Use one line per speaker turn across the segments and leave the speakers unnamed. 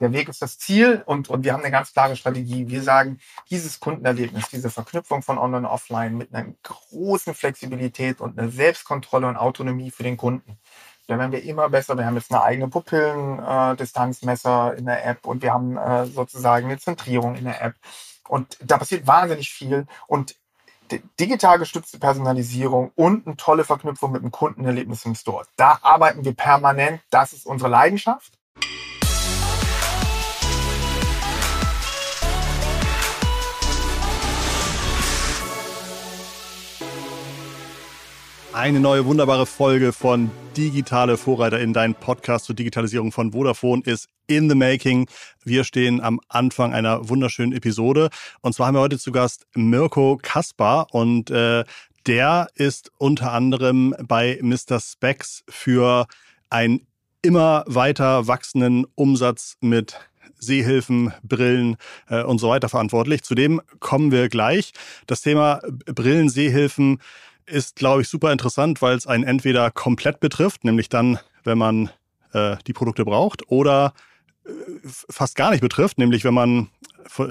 Der Weg ist das Ziel und, und wir haben eine ganz klare Strategie. Wir sagen, dieses Kundenerlebnis, diese Verknüpfung von Online und Offline mit einer großen Flexibilität und einer Selbstkontrolle und Autonomie für den Kunden. Da werden wir immer besser. Wir haben jetzt eine eigene Pupillendistanzmesser äh, in der App und wir haben äh, sozusagen eine Zentrierung in der App. Und da passiert wahnsinnig viel. Und digital gestützte Personalisierung und eine tolle Verknüpfung mit dem Kundenerlebnis im Store. Da arbeiten wir permanent. Das ist unsere Leidenschaft.
Eine neue wunderbare Folge von Digitale Vorreiter in dein Podcast zur Digitalisierung von Vodafone ist in the making. Wir stehen am Anfang einer wunderschönen Episode. Und zwar haben wir heute zu Gast Mirko Kaspar und äh, der ist unter anderem bei Mr. Specs für einen immer weiter wachsenden Umsatz mit Sehhilfen, Brillen äh, und so weiter verantwortlich. Zudem kommen wir gleich. Das Thema Brillen, Sehhilfen ist, glaube ich, super interessant, weil es einen entweder komplett betrifft, nämlich dann, wenn man äh, die Produkte braucht, oder äh, fast gar nicht betrifft, nämlich wenn man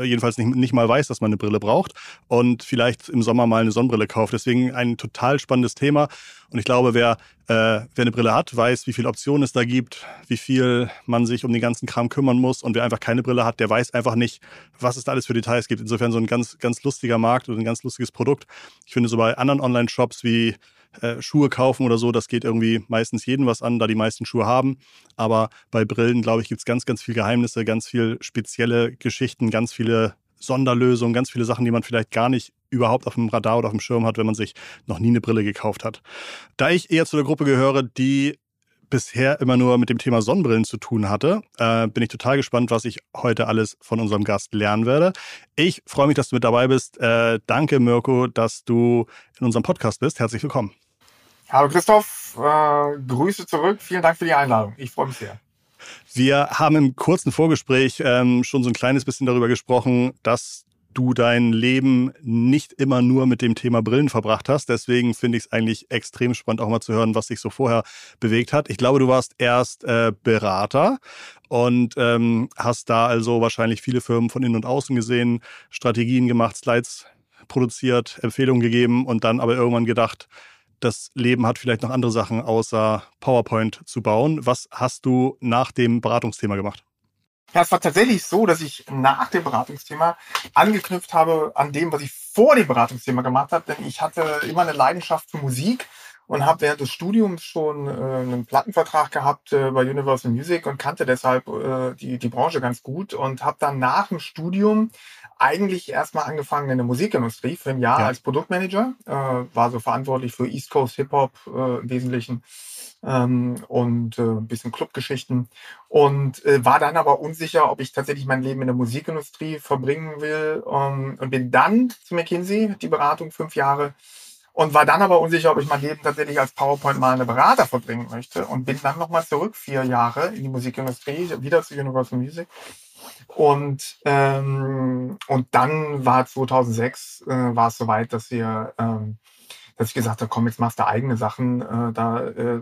jedenfalls nicht, nicht mal weiß, dass man eine Brille braucht und vielleicht im Sommer mal eine Sonnenbrille kauft. Deswegen ein total spannendes Thema. Und ich glaube, wer, äh, wer eine Brille hat, weiß, wie viele Optionen es da gibt, wie viel man sich um den ganzen Kram kümmern muss. Und wer einfach keine Brille hat, der weiß einfach nicht, was es da alles für Details gibt. Insofern so ein ganz, ganz lustiger Markt und ein ganz lustiges Produkt. Ich finde so bei anderen Online-Shops wie äh, Schuhe kaufen oder so, das geht irgendwie meistens jeden was an, da die meisten Schuhe haben. Aber bei Brillen, glaube ich, gibt es ganz, ganz viele Geheimnisse, ganz viele spezielle Geschichten, ganz viele Sonderlösungen, ganz viele Sachen, die man vielleicht gar nicht überhaupt auf dem Radar oder auf dem Schirm hat, wenn man sich noch nie eine Brille gekauft hat. Da ich eher zu der Gruppe gehöre, die bisher immer nur mit dem Thema Sonnenbrillen zu tun hatte, äh, bin ich total gespannt, was ich heute alles von unserem Gast lernen werde. Ich freue mich, dass du mit dabei bist. Äh, danke, Mirko, dass du in unserem Podcast bist. Herzlich willkommen.
Hallo Christoph, äh, Grüße zurück. Vielen Dank für die Einladung. Ich freue mich sehr.
Wir haben im kurzen Vorgespräch ähm, schon so ein kleines bisschen darüber gesprochen, dass du dein Leben nicht immer nur mit dem Thema Brillen verbracht hast. Deswegen finde ich es eigentlich extrem spannend, auch mal zu hören, was sich so vorher bewegt hat. Ich glaube, du warst erst äh, Berater und ähm, hast da also wahrscheinlich viele Firmen von innen und außen gesehen, Strategien gemacht, Slides produziert, Empfehlungen gegeben und dann aber irgendwann gedacht, das Leben hat vielleicht noch andere Sachen außer PowerPoint zu bauen. Was hast du nach dem Beratungsthema gemacht?
Ja, es war tatsächlich so, dass ich nach dem Beratungsthema angeknüpft habe an dem, was ich vor dem Beratungsthema gemacht habe, denn ich hatte immer eine Leidenschaft für Musik und habe während des Studiums schon äh, einen Plattenvertrag gehabt äh, bei Universal Music und kannte deshalb äh, die, die Branche ganz gut und habe dann nach dem Studium eigentlich erstmal angefangen in der Musikindustrie für ein Jahr ja. als Produktmanager, äh, war so verantwortlich für East Coast Hip Hop äh, im Wesentlichen ähm, und äh, ein bisschen Clubgeschichten und äh, war dann aber unsicher, ob ich tatsächlich mein Leben in der Musikindustrie verbringen will ähm, und bin dann zu McKinsey, die Beratung fünf Jahre und war dann aber unsicher, ob ich mein Leben tatsächlich als PowerPoint mal eine Berater verbringen möchte und bin dann nochmal zurück, vier Jahre in die Musikindustrie, wieder zu Universal Music und, ähm, und dann war 2006 äh, war es soweit, dass wir, ähm, dass ich gesagt habe, komm, jetzt machst du eigene Sachen, äh, da, äh,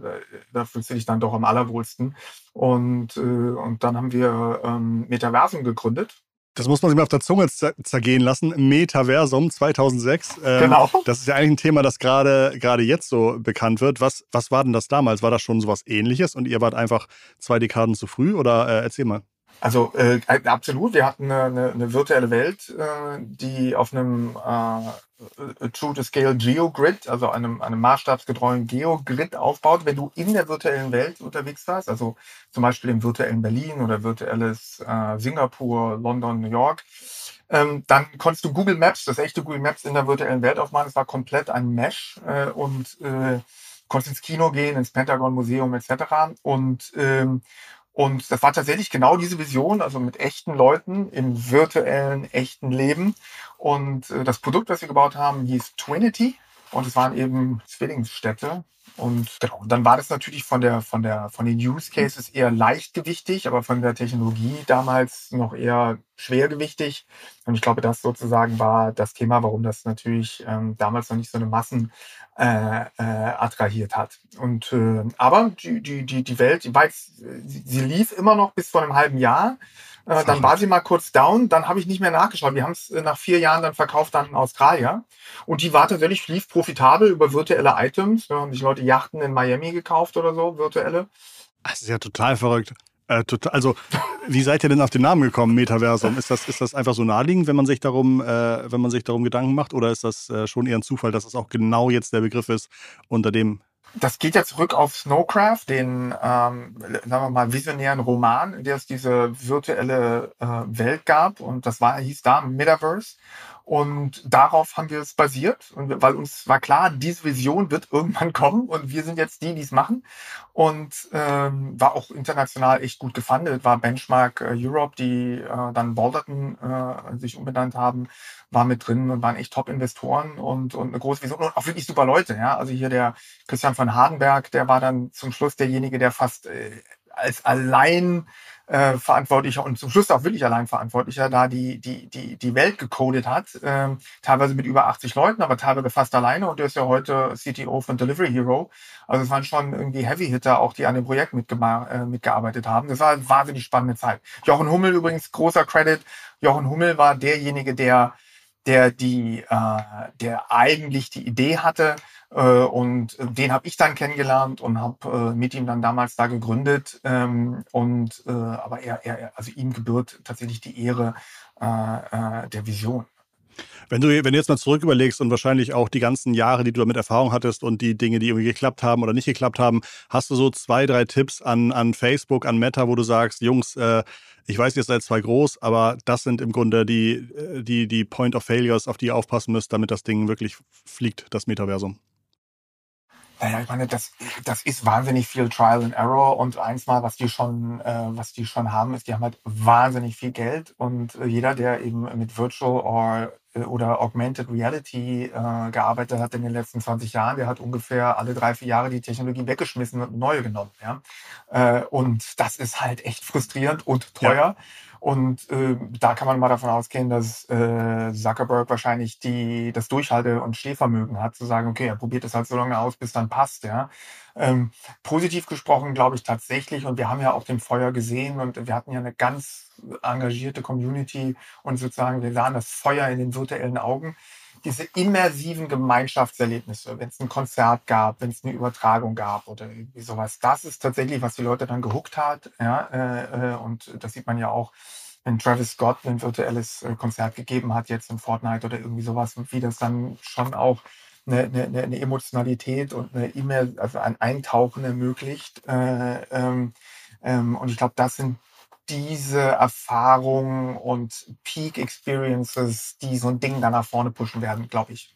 da fühlst du dich dann doch am allerwohlsten. Und, äh, und dann haben wir ähm, Metaversum gegründet.
Das muss man sich mal auf der Zunge zergehen lassen. Metaversum 2006.
Ähm, genau.
Das ist ja eigentlich ein Thema, das gerade gerade jetzt so bekannt wird. Was, was war denn das damals? War das schon sowas ähnliches und ihr wart einfach zwei Dekaden zu früh? Oder äh, erzähl mal.
Also äh, absolut, wir hatten eine, eine, virtuelle Welt, äh, die auf einem äh, True-to-Scale Geogrid, also einem, einem maßstabsgetreuen Geogrid aufbaut. Wenn du in der virtuellen Welt unterwegs warst, also zum Beispiel im virtuellen Berlin oder virtuelles äh, Singapur, London, New York, ähm, dann konntest du Google Maps, das echte Google Maps in der virtuellen Welt aufmachen. Es war komplett ein Mesh äh, und äh, konntest ins Kino gehen, ins Pentagon Museum etc. Und ähm, und das war tatsächlich genau diese Vision, also mit echten Leuten im virtuellen, echten Leben. Und äh, das Produkt, das wir gebaut haben, hieß Twinity. Und es waren eben Zwillingsstädte. Und genau, dann war das natürlich von der, von der, von den Use Cases eher leichtgewichtig, aber von der Technologie damals noch eher schwergewichtig. Und ich glaube, das sozusagen war das Thema, warum das natürlich ähm, damals noch nicht so eine Massen äh, äh, attrahiert hat. Und äh, aber die, die, die, Welt, die, weiß, sie lief immer noch bis vor einem halben Jahr. Äh, dann war sie mal kurz down, dann habe ich nicht mehr nachgeschaut. Wir haben es äh, nach vier Jahren dann verkauft an Australier. Und die war tatsächlich, lief profitabel über virtuelle Items. Da haben sich Leute Yachten in Miami gekauft oder so, virtuelle.
Das ist ja total verrückt. Äh, total, also, wie seid ihr denn auf den Namen gekommen, Metaversum? Ist das, ist das einfach so naheliegend, wenn man sich darum, äh, wenn man sich darum Gedanken macht, oder ist das äh, schon eher ein Zufall, dass das auch genau jetzt der Begriff ist, unter dem
das geht ja zurück auf Snowcraft, den, ähm, sagen wir mal, visionären Roman, in der es diese virtuelle äh, Welt gab. Und das war, hieß da Metaverse. Und darauf haben wir es basiert, weil uns war klar, diese Vision wird irgendwann kommen und wir sind jetzt die, die es machen. Und ähm, war auch international echt gut gefundet, war Benchmark äh, Europe, die äh, dann Balderton äh, sich umbenannt haben, war mit drin und waren echt Top-Investoren und, und eine große Vision und auch wirklich super Leute. Ja, Also hier der Christian von Hardenberg, der war dann zum Schluss derjenige, der fast äh, als allein äh, Verantwortlicher und zum Schluss auch wirklich allein Verantwortlicher da die, die, die, die Welt gecodet hat, ähm, teilweise mit über 80 Leuten, aber teilweise fast alleine und der ist ja heute CTO von Delivery Hero. Also es waren schon irgendwie Heavy-Hitter auch, die an dem Projekt äh, mitgearbeitet haben. Das war eine wahnsinnig spannende Zeit. Jochen Hummel übrigens, großer Credit. Jochen Hummel war derjenige, der der die, äh, der eigentlich die Idee hatte, äh, und den habe ich dann kennengelernt und habe äh, mit ihm dann damals da gegründet. Ähm, und äh, aber er, er, also ihm gebührt tatsächlich die Ehre äh, äh, der Vision.
Wenn du, wenn du jetzt mal zurück überlegst und wahrscheinlich auch die ganzen Jahre, die du damit Erfahrung hattest und die Dinge, die irgendwie geklappt haben oder nicht geklappt haben, hast du so zwei, drei Tipps an, an Facebook, an Meta, wo du sagst, Jungs, äh, ich weiß, ihr seid zwar groß, aber das sind im Grunde die, äh, die, die Point of Failures, auf die ihr aufpassen müsst, damit das Ding wirklich fliegt, das Metaversum.
Naja, ich meine, das, das ist wahnsinnig viel Trial and Error und eins mal, was die schon, äh, was die schon haben, ist, die haben halt wahnsinnig viel Geld und äh, jeder, der eben mit Virtual or, äh, oder Augmented Reality äh, gearbeitet hat in den letzten 20 Jahren, der hat ungefähr alle drei, vier Jahre die Technologie weggeschmissen und neue genommen. Ja? Äh, und das ist halt echt frustrierend und teuer. Ja. Und äh, da kann man mal davon ausgehen, dass äh, Zuckerberg wahrscheinlich die, das Durchhalte- und Stehvermögen hat, zu sagen, okay, er probiert es halt so lange aus, bis dann passt. Ja. Ähm, positiv gesprochen glaube ich tatsächlich, und wir haben ja auch den Feuer gesehen und wir hatten ja eine ganz engagierte Community und sozusagen, wir sahen das Feuer in den virtuellen Augen diese immersiven Gemeinschaftserlebnisse, wenn es ein Konzert gab, wenn es eine Übertragung gab oder irgendwie sowas, das ist tatsächlich, was die Leute dann gehuckt hat. Ja, äh, äh, und das sieht man ja auch, wenn Travis Scott ein virtuelles äh, Konzert gegeben hat, jetzt in Fortnite oder irgendwie sowas, wie das dann schon auch eine, eine, eine Emotionalität und eine E-Mail, also ein Eintauchen ermöglicht. Äh, ähm, ähm, und ich glaube, das sind diese Erfahrungen und Peak Experiences, die so ein Ding dann nach vorne pushen werden, glaube ich.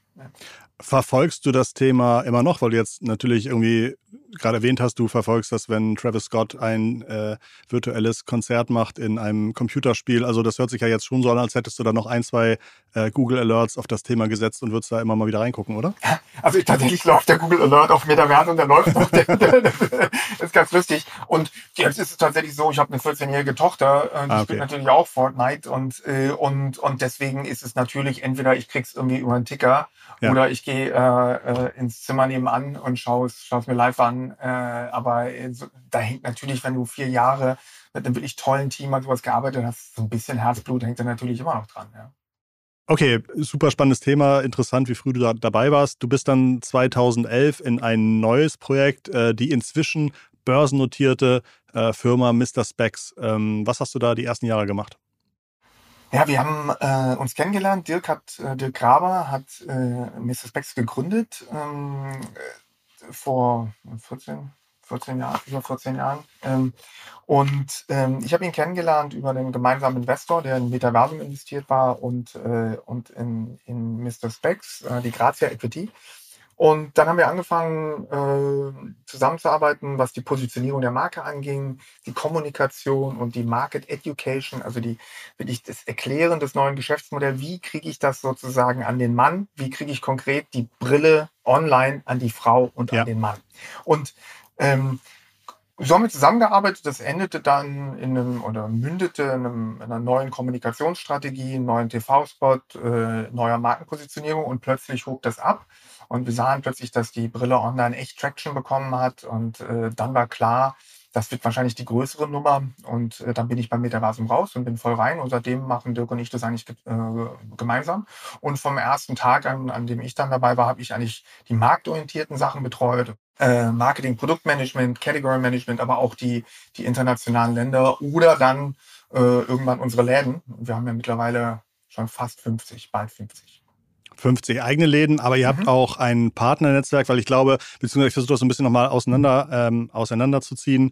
Verfolgst du das Thema immer noch, weil du jetzt natürlich irgendwie gerade erwähnt hast, du verfolgst das, wenn Travis Scott ein äh, virtuelles Konzert macht in einem Computerspiel. Also das hört sich ja jetzt schon so an, als hättest du da noch ein, zwei äh, Google Alerts auf das Thema gesetzt und würdest da immer mal wieder reingucken, oder?
Also tatsächlich läuft der Google Alert auf Metaverse und der läuft noch. Der, das ist ganz lustig. Und jetzt ist es tatsächlich so, ich habe eine 14-jährige Tochter, äh, die ah, okay. spielt natürlich auch Fortnite und, äh, und, und deswegen ist es natürlich entweder ich krieg's irgendwie über einen Ticker ja. oder ich gehe äh, äh, ins Zimmer nebenan und schaue es mir live an äh, aber äh, da hängt natürlich, wenn du vier Jahre mit einem wirklich tollen Team an sowas gearbeitet hast, so ein bisschen Herzblut hängt da natürlich immer noch dran. Ja.
Okay, super spannendes Thema. Interessant, wie früh du da dabei warst. Du bist dann 2011 in ein neues Projekt, äh, die inzwischen börsennotierte äh, Firma Mr. Specs. Ähm, was hast du da die ersten Jahre gemacht?
Ja, wir haben äh, uns kennengelernt. Dirk hat, äh, Dirk Graber hat äh, Mr. Specs gegründet. Ähm, vor 14, 14 Jahren, über 14 Jahren. Ähm, und ähm, ich habe ihn kennengelernt über einen gemeinsamen Investor, der in Metaversum investiert war und, äh, und in, in Mr. Specs, äh, die Grazia Equity. Und dann haben wir angefangen äh, zusammenzuarbeiten, was die Positionierung der Marke anging, die Kommunikation und die Market Education, also die wirklich das Erklären des neuen Geschäftsmodells. Wie kriege ich das sozusagen an den Mann? Wie kriege ich konkret die Brille online an die Frau und ja. an den Mann? Und ähm, so haben wir zusammengearbeitet. Das endete dann in einem oder mündete in, einem, in einer neuen Kommunikationsstrategie, neuen TV-Spot, äh, neuer Markenpositionierung und plötzlich hob das ab. Und wir sahen plötzlich, dass die Brille online echt Traction bekommen hat. Und äh, dann war klar, das wird wahrscheinlich die größere Nummer. Und äh, dann bin ich beim Metaversum raus und bin voll rein. Und seitdem machen Dirk und ich das eigentlich äh, gemeinsam. Und vom ersten Tag, an, an dem ich dann dabei war, habe ich eigentlich die marktorientierten Sachen betreut. Äh, Marketing, Produktmanagement, Category Management, aber auch die, die internationalen Länder oder dann äh, irgendwann unsere Läden. Wir haben ja mittlerweile schon fast 50, bald 50.
50 eigene Läden, aber ihr habt mhm. auch ein Partnernetzwerk, weil ich glaube, beziehungsweise ich versuche das so ein bisschen nochmal auseinander, ähm, auseinanderzuziehen.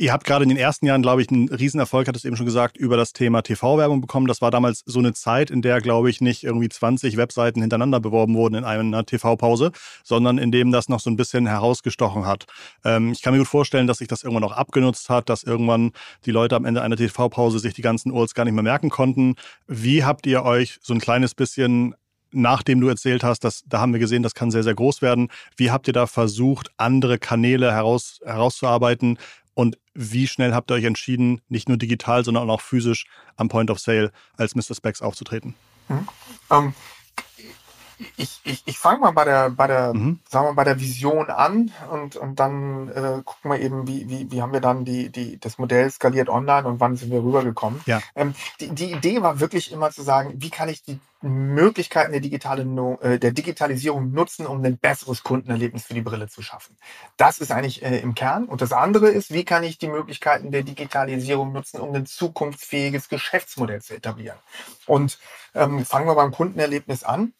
Ihr habt gerade in den ersten Jahren, glaube ich, einen Riesenerfolg, hattest du eben schon gesagt, über das Thema TV-Werbung bekommen. Das war damals so eine Zeit, in der, glaube ich, nicht irgendwie 20 Webseiten hintereinander beworben wurden in einer TV-Pause, sondern in dem das noch so ein bisschen herausgestochen hat. Ähm, ich kann mir gut vorstellen, dass sich das irgendwann auch abgenutzt hat, dass irgendwann die Leute am Ende einer TV-Pause sich die ganzen URLs gar nicht mehr merken konnten. Wie habt ihr euch so ein kleines bisschen nachdem du erzählt hast, dass da haben wir gesehen, das kann sehr, sehr groß werden. Wie habt ihr da versucht, andere Kanäle heraus, herauszuarbeiten? Und wie schnell habt ihr euch entschieden, nicht nur digital, sondern auch physisch am Point of Sale als Mr. Specs aufzutreten?
Mhm. Ähm, ich, ich, ich fange mal bei der, bei der, mhm. sagen wir, bei der Vision an und, und dann äh, gucken wir eben, wie, wie, wie haben wir dann die, die, das Modell skaliert online und wann sind wir rübergekommen. Ja. Ähm, die, die Idee war wirklich immer zu sagen, wie kann ich die Möglichkeiten der, digitale, äh, der Digitalisierung nutzen, um ein besseres Kundenerlebnis für die Brille zu schaffen. Das ist eigentlich äh, im Kern. Und das andere ist, wie kann ich die Möglichkeiten der Digitalisierung nutzen, um ein zukunftsfähiges Geschäftsmodell zu etablieren. Und ähm, fangen wir beim Kundenerlebnis an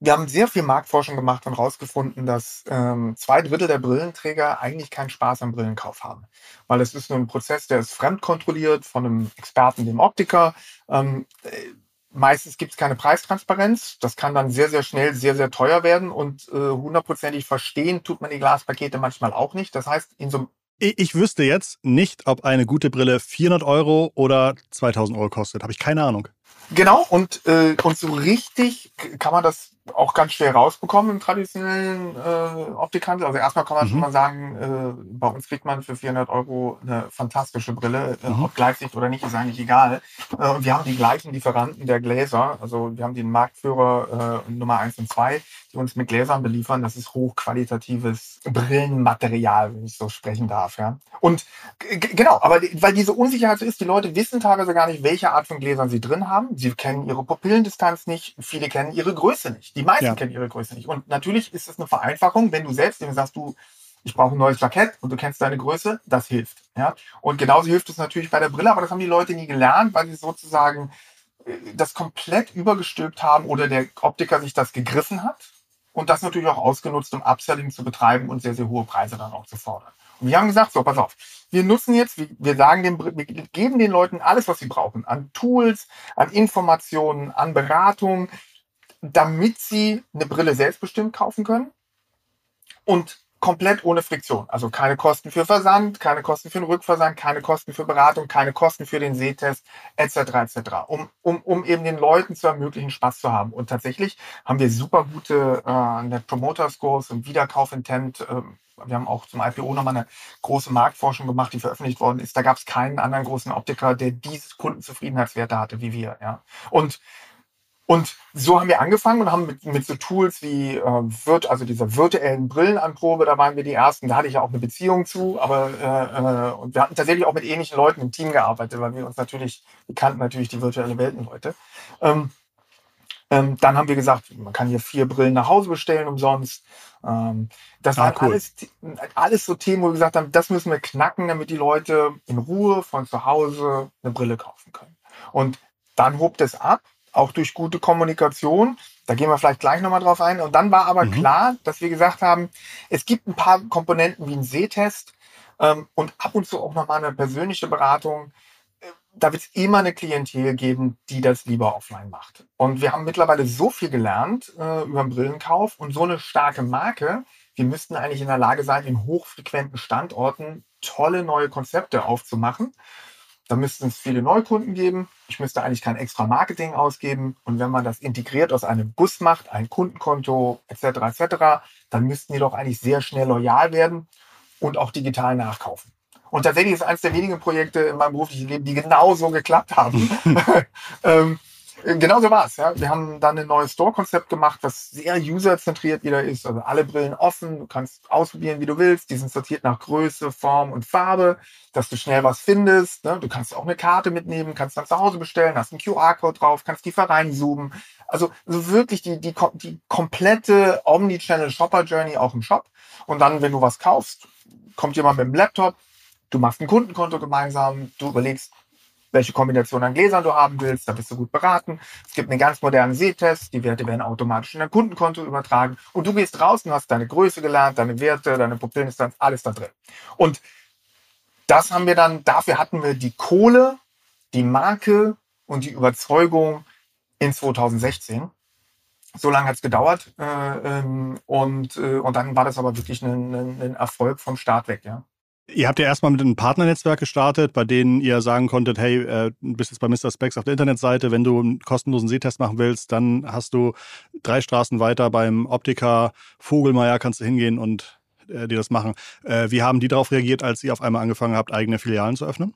wir haben sehr viel Marktforschung gemacht und herausgefunden, dass ähm, zwei Drittel der Brillenträger eigentlich keinen Spaß am Brillenkauf haben. Weil es ist nur ein Prozess, der ist fremdkontrolliert von einem Experten, dem Optiker. Ähm, äh, meistens gibt es keine Preistransparenz. Das kann dann sehr, sehr schnell sehr, sehr teuer werden und äh, hundertprozentig verstehen tut man die Glaspakete manchmal auch nicht. Das heißt, in so einem
ich wüsste jetzt nicht, ob eine gute Brille 400 Euro oder 2000 Euro kostet. Habe ich keine Ahnung.
Genau, und, äh, und so richtig kann man das auch ganz schwer rausbekommen im traditionellen äh, Optikhandel. Also erstmal kann man mhm. schon mal sagen, äh, bei uns kriegt man für 400 Euro eine fantastische Brille. Äh, mhm. Ob Gleitsicht oder nicht, ist eigentlich egal. Äh, und wir haben die gleichen Lieferanten der Gläser. Also wir haben den Marktführer äh, Nummer eins und zwei, die uns mit Gläsern beliefern. Das ist hochqualitatives Brillenmaterial, wenn ich so sprechen darf. Ja. Und genau, aber weil diese Unsicherheit so ist, die Leute wissen teilweise gar nicht, welche Art von Gläsern sie drin haben. Sie kennen ihre Pupillendistanz nicht. Viele kennen ihre Größe nicht. Die meisten ja. kennen ihre Größe nicht. Und natürlich ist es eine Vereinfachung, wenn du selbst eben sagst, du, ich brauche ein neues Jackett und du kennst deine Größe, das hilft. Ja? Und genauso hilft es natürlich bei der Brille, aber das haben die Leute nie gelernt, weil sie sozusagen äh, das komplett übergestülpt haben oder der Optiker sich das gegriffen hat und das natürlich auch ausgenutzt, um Upselling zu betreiben und sehr, sehr hohe Preise dann auch zu fordern. Und wir haben gesagt, so, pass auf, wir nutzen jetzt, wir sagen dem, wir geben den Leuten alles, was sie brauchen, an Tools, an Informationen, an Beratung, damit sie eine Brille selbstbestimmt kaufen können und komplett ohne Friktion. Also keine Kosten für Versand, keine Kosten für den Rückversand, keine Kosten für Beratung, keine Kosten für den Sehtest, etc. etc. Um, um, um eben den Leuten zu ermöglichen, Spaß zu haben. Und tatsächlich haben wir super gute äh, Net Promoter Scores und Wiederkaufintent. Äh, wir haben auch zum IPO nochmal eine große Marktforschung gemacht, die veröffentlicht worden ist. Da gab es keinen anderen großen Optiker, der diese Kundenzufriedenheitswerte hatte wie wir. Ja. Und und so haben wir angefangen und haben mit, mit so Tools wie äh, Virt, also dieser virtuellen Brillenanprobe, da waren wir die ersten, da hatte ich ja auch eine Beziehung zu, aber äh, äh, und wir hatten tatsächlich auch mit ähnlichen Leuten im Team gearbeitet, weil wir uns natürlich, wir kannten natürlich die virtuelle Weltenleute. Ähm, ähm, dann haben wir gesagt, man kann hier vier Brillen nach Hause bestellen umsonst. Ähm, das ah, waren cool. alles, alles so Themen, wo wir gesagt haben, das müssen wir knacken, damit die Leute in Ruhe von zu Hause eine Brille kaufen können. Und dann hobt es ab auch durch gute Kommunikation. Da gehen wir vielleicht gleich nochmal drauf ein. Und dann war aber mhm. klar, dass wir gesagt haben, es gibt ein paar Komponenten wie ein Sehtest ähm, und ab und zu auch nochmal eine persönliche Beratung. Da wird es immer eine Klientel geben, die das lieber offline macht. Und wir haben mittlerweile so viel gelernt äh, über den Brillenkauf und so eine starke Marke. Wir müssten eigentlich in der Lage sein, in hochfrequenten Standorten tolle neue Konzepte aufzumachen. Da müssten es viele Neukunden geben. Ich müsste eigentlich kein extra Marketing ausgeben. Und wenn man das integriert aus einem Bus macht, ein Kundenkonto etc. etc., dann müssten die doch eigentlich sehr schnell loyal werden und auch digital nachkaufen. Und tatsächlich ist eines der wenigen Projekte in meinem beruflichen Leben, die genau so geklappt haben. ähm, Äh, genau so war es. Ja. Wir haben dann ein neues Store-Konzept gemacht, was sehr userzentriert wieder ist. Also alle Brillen offen, du kannst ausprobieren, wie du willst. Die sind sortiert nach Größe, Form und Farbe, dass du schnell was findest. Ne. Du kannst auch eine Karte mitnehmen, kannst dann zu Hause bestellen, hast einen QR-Code drauf, kannst tiefer reinzoomen. Also, also wirklich die, die, die komplette Omnichannel Shopper Journey auch im Shop. Und dann, wenn du was kaufst, kommt jemand mit dem Laptop, du machst ein Kundenkonto gemeinsam, du überlegst, welche Kombination an Gläsern du haben willst, da bist du gut beraten. Es gibt einen ganz modernen Sehtest, die Werte werden automatisch in dein Kundenkonto übertragen und du gehst raus und hast deine Größe gelernt, deine Werte, deine Pupillendistanz, alles da drin. Und das haben wir dann, dafür hatten wir die Kohle, die Marke und die Überzeugung in 2016. So lange hat es gedauert äh, ähm, und, äh, und dann war das aber wirklich ein, ein, ein Erfolg vom Start weg, ja.
Ihr habt ja erstmal mit einem Partnernetzwerk gestartet, bei denen ihr sagen konntet, hey, äh, du bist jetzt bei Mr. Specs auf der Internetseite, wenn du einen kostenlosen Sehtest machen willst, dann hast du drei Straßen weiter beim Optiker Vogelmeier, kannst du hingehen und äh, dir das machen. Äh, wie haben die darauf reagiert, als ihr auf einmal angefangen habt, eigene Filialen zu öffnen?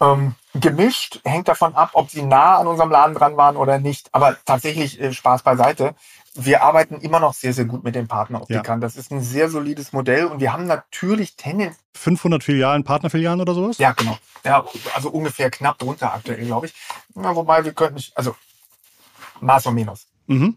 Ähm, gemischt hängt davon ab, ob sie nah an unserem Laden dran waren oder nicht. Aber tatsächlich äh, Spaß beiseite wir arbeiten immer noch sehr, sehr gut mit den Partneroptikern. Ja. Das ist ein sehr solides Modell und wir haben natürlich Tendenz.
500 Filialen, Partnerfilialen oder sowas?
Ja, genau. Ja, also ungefähr knapp drunter aktuell, glaube ich. Ja, wobei wir könnten also Maß und Minus. Mhm.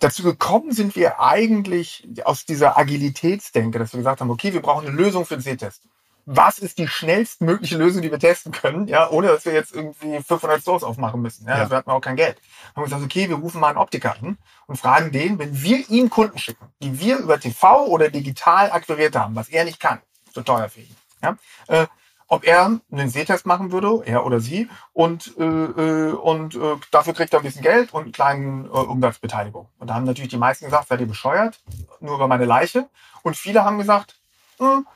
Dazu gekommen sind wir eigentlich aus dieser Agilitätsdenke, dass wir gesagt haben, okay, wir brauchen eine Lösung für den Sehtest was ist die schnellstmögliche Lösung, die wir testen können, ja, ohne dass wir jetzt irgendwie 500 Stores aufmachen müssen. Ja, ja. Dafür hatten wir auch kein Geld. Dann haben wir gesagt, okay, wir rufen mal einen Optiker an und fragen den, wenn wir ihm Kunden schicken, die wir über TV oder digital akquiriert haben, was er nicht kann, so teuer für ihn, ja, äh, ob er einen Sehtest machen würde, er oder sie, und, äh, äh und äh, dafür kriegt er ein bisschen Geld und eine kleine äh, Umsatzbeteiligung. Und da haben natürlich die meisten gesagt, seid ihr bescheuert, nur über meine Leiche. Und viele haben gesagt, hm,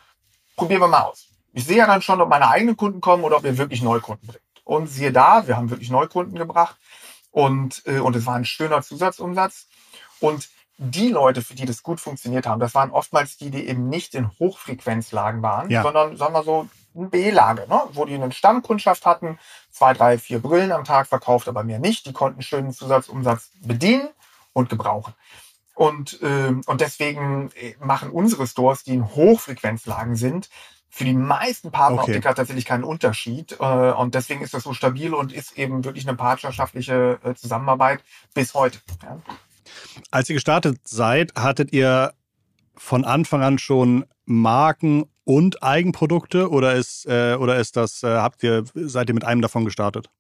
probieren wir mal aus. Ich sehe ja dann schon, ob meine eigenen Kunden kommen oder ob ihr wirklich Neukunden bringt. Und siehe da, wir haben wirklich Neukunden gebracht und, äh, und es war ein schöner Zusatzumsatz. Und die Leute, für die das gut funktioniert haben, das waren oftmals die, die eben nicht in Hochfrequenzlagen waren, ja. sondern, sagen wir so, eine B-Lage, ne? wo die eine Stammkundschaft hatten, zwei, drei, vier Brillen am Tag verkauft, aber mehr nicht. Die konnten schönen Zusatzumsatz bedienen und gebrauchen. Und, äh, und deswegen äh, machen unsere Stores, die in Hochfrequenzlagen sind, für die meisten Partneroptiker okay. tatsächlich keinen Unterschied. Äh, und deswegen ist das so stabil und ist eben wirklich eine partnerschaftliche äh, Zusammenarbeit bis heute. Ja.
Als ihr gestartet seid, hattet ihr von Anfang an schon Marken und Eigenprodukte oder ist, äh, oder ist das, äh, habt ihr, seid ihr mit einem davon gestartet?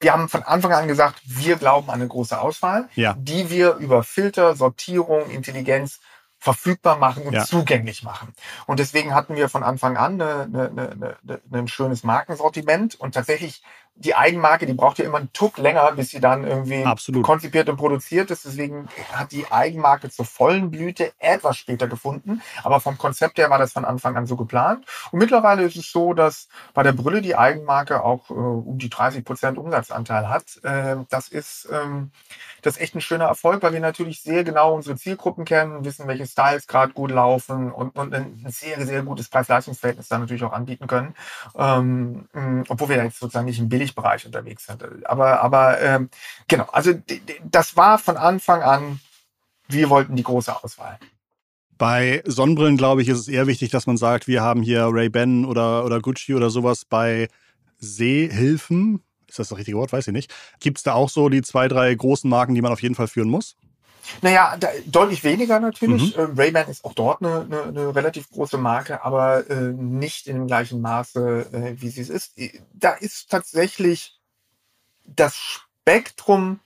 Wir haben von Anfang an gesagt, wir glauben an eine große Auswahl, ja. die wir über Filter, Sortierung, Intelligenz verfügbar machen und ja. zugänglich machen. Und deswegen hatten wir von Anfang an eine, eine, eine, ein schönes Markensortiment und tatsächlich die Eigenmarke, die braucht ja immer einen Tuck länger, bis sie dann irgendwie Absolut. konzipiert und produziert ist. Deswegen hat die Eigenmarke zur vollen Blüte etwas später gefunden. Aber vom Konzept her war das von Anfang an so geplant. Und mittlerweile ist es so, dass bei der Brille die Eigenmarke auch äh, um die 30 Prozent Umsatzanteil hat. Äh, das ist ähm, das ist echt ein schöner Erfolg, weil wir natürlich sehr genau unsere Zielgruppen kennen, wissen, welche Styles gerade gut laufen und, und ein sehr, sehr gutes Preis-Leistungs-Verhältnis dann natürlich auch anbieten können. Ähm, obwohl wir jetzt sozusagen nicht im Billigbereich unterwegs sind. Aber, aber ähm, genau, also das war von Anfang an, wir wollten die große Auswahl.
Bei Sonnenbrillen, glaube ich, ist es eher wichtig, dass man sagt, wir haben hier Ray-Ban oder, oder Gucci oder sowas bei Sehhilfen ist das das richtige Wort? Weiß ich nicht. Gibt es da auch so die zwei, drei großen Marken, die man auf jeden Fall führen muss?
Naja, da, deutlich weniger natürlich. Mhm. Äh, Ray-Ban ist auch dort eine, eine, eine, relativ große Marke, aber äh, nicht in dem gleichen Maße, äh, wie sie es ist. Da ist tatsächlich das Spektrum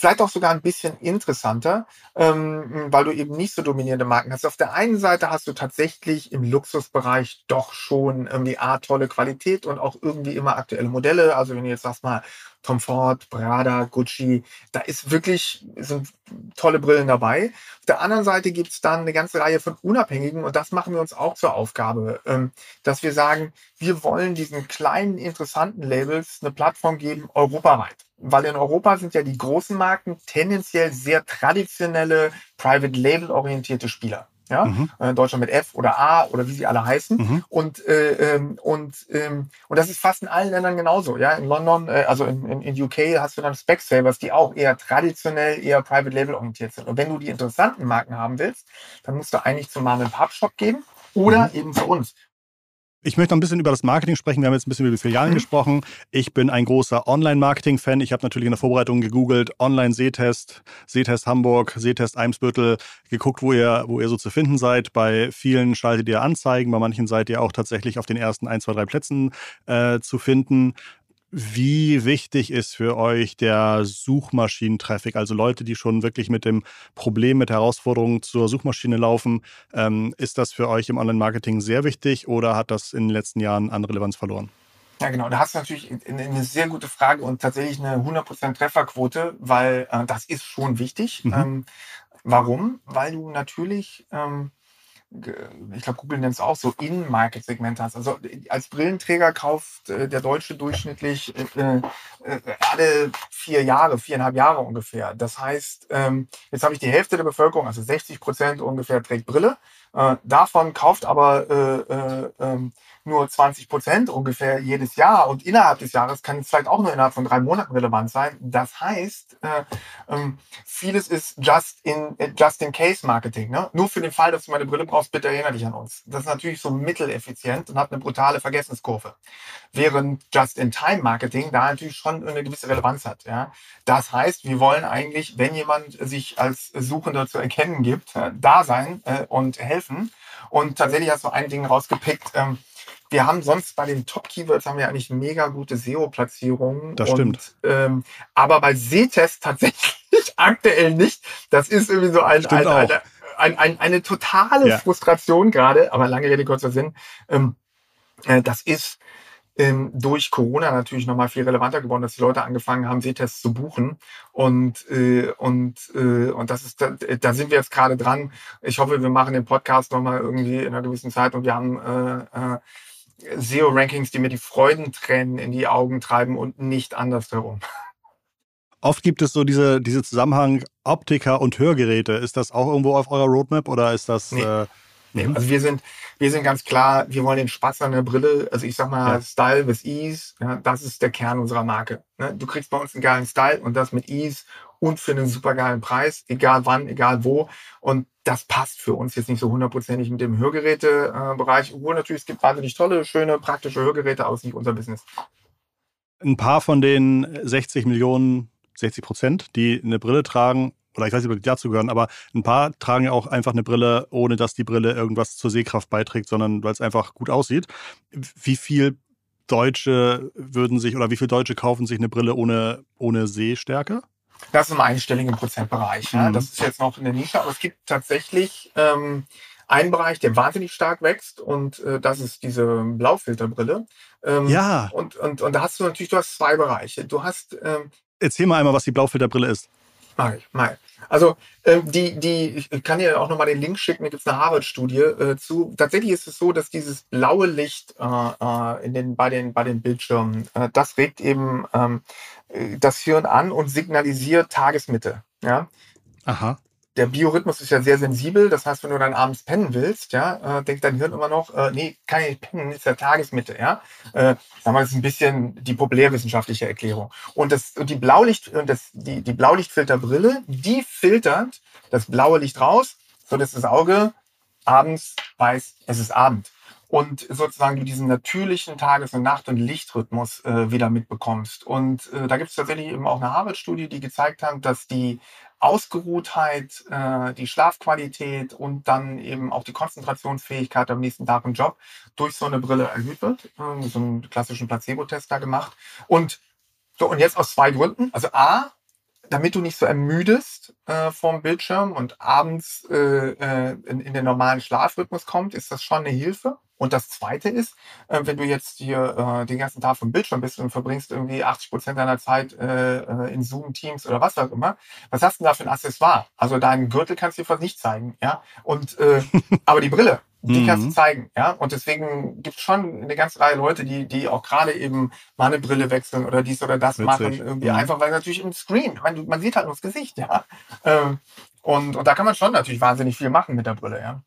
vielleicht auch sogar ein bisschen interessanter, ähm, weil du eben nicht so dominierende Marken hast. Auf der einen Seite hast du tatsächlich im Luxusbereich doch schon irgendwie A, tolle Qualität und auch irgendwie immer aktuelle Modelle. Also wenn du jetzt sagst mal Tom Ford, Prada, Gucci, da ist wirklich, sind tolle Brillen dabei. Auf der anderen Seite gibt es dann eine ganze Reihe von Unabhängigen und das machen wir uns auch zur Aufgabe, ähm, dass wir sagen, wir wollen diesen kleinen, interessanten Labels eine Plattform geben, europaweit weil in Europa sind ja die großen Marken tendenziell sehr traditionelle, private label orientierte Spieler. ja, mhm. in Deutschland mit F oder A oder wie sie alle heißen. Mhm. Und, äh, ähm, und, ähm, und das ist fast in allen Ländern genauso. Ja, in London, äh, also in, in, in UK hast du dann Specsavers, die auch eher traditionell, eher Private Label orientiert sind. Und wenn du die interessanten Marken haben willst, dann musst du eigentlich zum Mom Pub Shop gehen oder mhm. eben zu uns.
Ich möchte noch ein bisschen über das Marketing sprechen. Wir haben jetzt ein bisschen über die Filialen mhm. gesprochen. Ich bin ein großer Online-Marketing-Fan. Ich habe natürlich in der Vorbereitung gegoogelt, Online-Sehtest, Sehtest Hamburg, Sehtest Eimsbüttel, geguckt, wo ihr, wo ihr so zu finden seid. Bei vielen schaltet ihr Anzeigen, bei manchen seid ihr auch tatsächlich auf den ersten ein, zwei, drei Plätzen äh, zu finden. Wie wichtig ist für euch der Suchmaschinentraffic? Also Leute, die schon wirklich mit dem Problem, mit Herausforderungen zur Suchmaschine laufen. Ähm, ist das für euch im Online-Marketing sehr wichtig oder hat das in den letzten Jahren an Relevanz verloren?
Ja, genau. Da hast du natürlich eine sehr gute Frage und tatsächlich eine 100% Trefferquote, weil äh, das ist schon wichtig. Mhm. Ähm, warum? Weil du natürlich ähm, ich glaube, Google nennt es auch so, In-Market-Segmente hast. Also als Brillenträger kauft äh, der Deutsche durchschnittlich äh, äh, alle vier Jahre, viereinhalb Jahre ungefähr. Das heißt, ähm, jetzt habe ich die Hälfte der Bevölkerung, also 60 Prozent ungefähr, trägt Brille. Äh, davon kauft aber äh, äh, ähm, nur 20 Prozent ungefähr jedes Jahr und innerhalb des Jahres kann es vielleicht auch nur innerhalb von drei Monaten relevant sein. Das heißt, äh, ähm, vieles ist just in, äh, just in case Marketing. Ne? Nur für den Fall, dass du meine Brille brauchst, bitte erinnere dich an uns. Das ist natürlich so mitteleffizient und hat eine brutale Vergessenskurve. Während just in time Marketing da natürlich schon eine gewisse Relevanz hat. Ja? Das heißt, wir wollen eigentlich, wenn jemand sich als Suchender zu erkennen gibt, da sein und helfen. Und tatsächlich hast du ein Ding rausgepickt, ähm, wir haben sonst bei den Top-Keywords haben wir eigentlich mega gute SEO-Platzierungen.
Das stimmt.
Und, ähm, aber bei Sehtest tatsächlich aktuell nicht. Das ist irgendwie so ein, ein, eine, ein, ein, eine totale ja. Frustration gerade, aber lange Rede, kurzer Sinn. Ähm, äh, das ist ähm, durch Corona natürlich nochmal viel relevanter geworden, dass die Leute angefangen haben, Sehtests zu buchen. Und, äh, und, äh, und das ist, da, da sind wir jetzt gerade dran. Ich hoffe, wir machen den Podcast nochmal irgendwie in einer gewissen Zeit und wir haben äh, äh, SEO-Rankings, die mir die Freudentränen in die Augen treiben und nicht andersherum.
Oft gibt es so diese, diese Zusammenhang Optiker und Hörgeräte. Ist das auch irgendwo auf eurer Roadmap oder ist das?
Nee. Äh, nee. Also wir sind, wir sind ganz klar, wir wollen den Spaß an der Brille, also ich sag mal ja. Style with Ease, ja, das ist der Kern unserer Marke. Ne? Du kriegst bei uns einen geilen Style und das mit Ease und für einen super geilen Preis, egal wann, egal wo. Und das passt für uns jetzt nicht so hundertprozentig mit dem Hörgerätebereich, obwohl natürlich es gibt wahnsinnig tolle, schöne, praktische Hörgeräte, aber es ist nicht unser Business.
Ein paar von den 60 Millionen, 60 Prozent, die eine Brille tragen, oder ich weiß nicht, ob die dazu gehören, aber ein paar tragen ja auch einfach eine Brille, ohne dass die Brille irgendwas zur Sehkraft beiträgt, sondern weil es einfach gut aussieht. Wie viel Deutsche würden sich oder wie viele Deutsche kaufen sich eine Brille ohne, ohne Sehstärke?
Das ist im einstelligen Prozentbereich. Ja. Mhm. Das ist jetzt noch in der Nische, aber es gibt tatsächlich ähm, einen Bereich, der wahnsinnig stark wächst und äh, das ist diese Blaufilterbrille.
Ähm, ja.
Und, und, und da hast du natürlich, du hast zwei Bereiche. Du hast. Ähm,
Erzähl mal einmal, was die Blaufilterbrille ist.
Mach ich, mach ich. Also ähm, die, die, ich kann dir auch nochmal den Link schicken, da gibt es eine Harvard-Studie äh, zu. Tatsächlich ist es so, dass dieses blaue Licht äh, äh, in den, bei, den, bei den Bildschirmen, äh, das regt eben ähm, äh, das Hirn an und signalisiert Tagesmitte. Ja?
Aha
der Biorhythmus ist ja sehr sensibel. Das heißt, wenn du dann abends pennen willst, ja, äh, denkt dein Hirn immer noch, äh, nee, kann ich pennen, ist ja Tagesmitte, ja. Äh, das ist ein bisschen die populärwissenschaftliche Erklärung. Und das, und die Blaulicht, und das, die, die Blaulichtfilterbrille, die filtert das blaue Licht raus, so dass das Auge abends weiß, es ist Abend und sozusagen du diesen natürlichen Tages- und Nacht- und Lichtrhythmus äh, wieder mitbekommst. Und äh, da gibt es tatsächlich eben auch eine Harvard-Studie, die gezeigt hat, dass die Ausgeruhtheit, äh, die Schlafqualität und dann eben auch die Konzentrationsfähigkeit am nächsten Tag im Job durch so eine Brille erhöht wird. Äh, so einen klassischen Placebo-Test da gemacht. Und so, und jetzt aus zwei Gründen. Also A, damit du nicht so ermüdest äh, vom Bildschirm und abends äh, äh, in, in den normalen Schlafrhythmus kommt, ist das schon eine Hilfe. Und das Zweite ist, äh, wenn du jetzt hier äh, den ganzen Tag vom Bildschirm bist und verbringst irgendwie 80 Prozent deiner Zeit äh, äh, in Zoom, Teams oder was auch immer, was hast du denn da für ein Accessoire? Also deinen Gürtel kannst du dir fast nicht zeigen, ja. Und äh, aber die Brille, die kannst du mhm. zeigen, ja. Und deswegen gibt es schon eine ganze Reihe Leute, die, die auch gerade eben mal eine Brille wechseln oder dies oder das Witzig. machen, irgendwie mhm. einfach, weil natürlich im Screen, man, man sieht halt nur das Gesicht, ja. Ähm, und, und da kann man schon natürlich wahnsinnig viel machen mit der Brille, ja.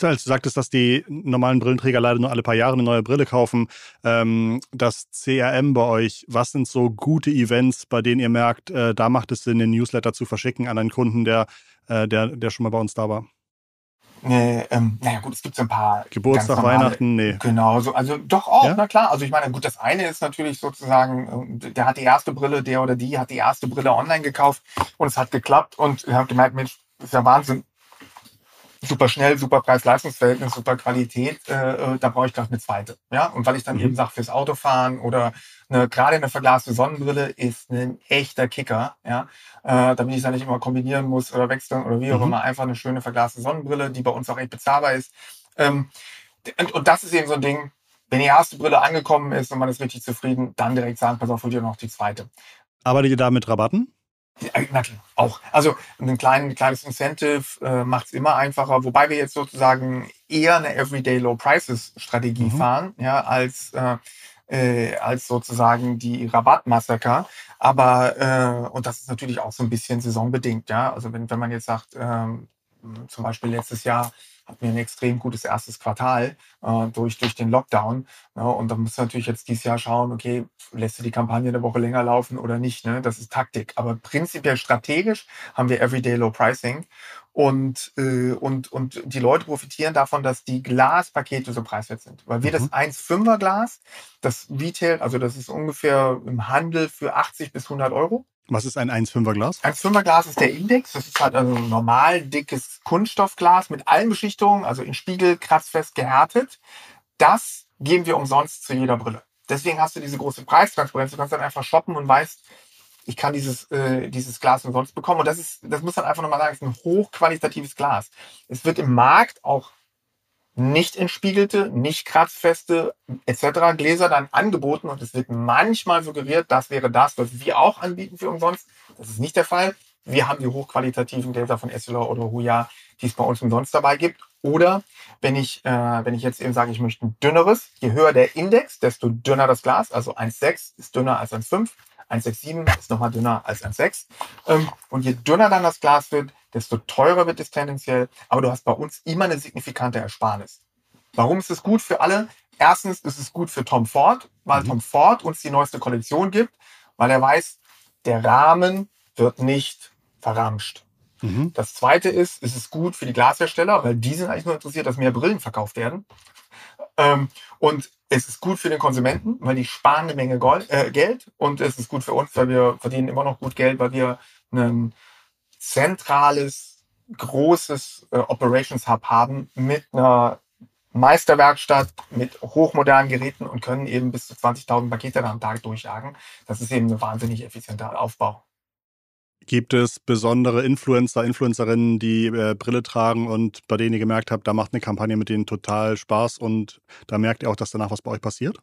Als du sagtest, dass die normalen Brillenträger leider nur alle paar Jahre eine neue Brille kaufen, ähm, das CRM bei euch, was sind so gute Events, bei denen ihr merkt, äh, da macht es Sinn, den Newsletter zu verschicken an einen Kunden, der, äh, der, der schon mal bei uns da war?
Nee, ähm, naja gut, es gibt so ein paar.
Geburtstag, normale, Weihnachten, nee.
Genau, so, also doch auch, ja? na klar. Also ich meine, gut, das eine ist natürlich sozusagen, äh, der hat die erste Brille, der oder die hat die erste Brille online gekauft und es hat geklappt und er hat gemerkt, Mensch, ist ja Wahnsinn, super schnell, super Preis-Leistungsverhältnis, super Qualität, äh, äh da brauche ich gerade eine zweite. Ja, und weil ich dann mhm. eben sage, fürs Autofahren oder eine, gerade eine verglaste Sonnenbrille ist ein echter Kicker. Ja, äh, damit ich dann nicht immer kombinieren muss oder wechseln oder wie auch mhm. immer. Einfach eine schöne verglaste Sonnenbrille, die bei uns auch echt bezahlbar ist. Ähm, und, und das ist eben so ein Ding. Wenn die erste Brille angekommen ist und man ist richtig zufrieden, dann direkt sagen, pass auf, hol dir noch die zweite.
Arbeitet ihr da mit Rabatten?
Na klar, auch. Also ein klein, kleines Incentive äh, macht es immer einfacher, wobei wir jetzt sozusagen eher eine Everyday Low Prices Strategie mhm. fahren, ja, als, äh, äh, als sozusagen die Rabattmassaker. Aber äh, und das ist natürlich auch so ein bisschen saisonbedingt, ja. Also wenn, wenn man jetzt sagt, ähm, zum Beispiel letztes Jahr hatten wir ein extrem gutes erstes Quartal äh, durch, durch den Lockdown. Ja, und da muss natürlich jetzt dieses Jahr schauen, okay, lässt du die Kampagne eine Woche länger laufen oder nicht. Ne? Das ist Taktik. Aber prinzipiell strategisch haben wir Everyday Low Pricing. Und, äh, und, und die Leute profitieren davon, dass die Glaspakete so preiswert sind. Weil wir mhm. das 1,5er Glas, das Retail, also das ist ungefähr im Handel für 80 bis 100 Euro.
Was ist ein 1,5er Glas?
1,5er Glas ist der Index. Das ist halt also ein normal dickes Kunststoffglas mit allen Beschichtungen, also in Spiegel, kratzfest gehärtet. Das geben wir umsonst zu jeder Brille. Deswegen hast du diese große Preistransparenz. Du kannst dann einfach shoppen und weißt, ich kann dieses, äh, dieses Glas umsonst bekommen. Und das ist, das muss man einfach nochmal sagen, ist ein hochqualitatives Glas. Es wird im Markt auch nicht entspiegelte, nicht kratzfeste etc. Gläser dann angeboten und es wird manchmal suggeriert, das wäre das, was wir auch anbieten für umsonst. Das ist nicht der Fall. Wir haben die hochqualitativen Gläser von Essilor oder Huya, die es bei uns umsonst dabei gibt. Oder wenn ich, äh, wenn ich jetzt eben sage, ich möchte ein dünneres, je höher der Index, desto dünner das Glas. Also 1,6 ist dünner als 1,5. 1,67 ist nochmal dünner als 1,6. Ähm, und je dünner dann das Glas wird, desto teurer wird es tendenziell. Aber du hast bei uns immer eine signifikante Ersparnis. Warum ist es gut für alle? Erstens ist es gut für Tom Ford, weil mhm. Tom Ford uns die neueste Kollektion gibt, weil er weiß, der Rahmen wird nicht verramscht. Mhm. Das zweite ist, es ist gut für die Glashersteller, weil die sind eigentlich nur interessiert, dass mehr Brillen verkauft werden. Ähm, und es ist gut für den Konsumenten, weil die sparen eine Menge Gold, äh, Geld. Und es ist gut für uns, weil wir verdienen immer noch gut Geld, weil wir ein zentrales, großes äh, Operations Hub haben mit einer Meisterwerkstatt mit hochmodernen Geräten und können eben bis zu 20.000 Pakete am Tag durchjagen. Das ist eben ein wahnsinnig effizienter Aufbau.
Gibt es besondere Influencer, Influencerinnen, die äh, Brille tragen und bei denen ihr gemerkt habt, da macht eine Kampagne mit denen total Spaß und da merkt ihr auch, dass danach was bei euch passiert?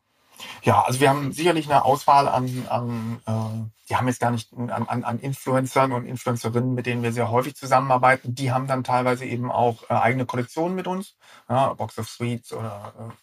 Ja, also wir haben sicherlich eine Auswahl an, an äh, die haben jetzt gar nicht an, an, an Influencern und Influencerinnen, mit denen wir sehr häufig zusammenarbeiten. Die haben dann teilweise eben auch äh, eigene Kollektionen mit uns, ja, Box of Sweets oder äh,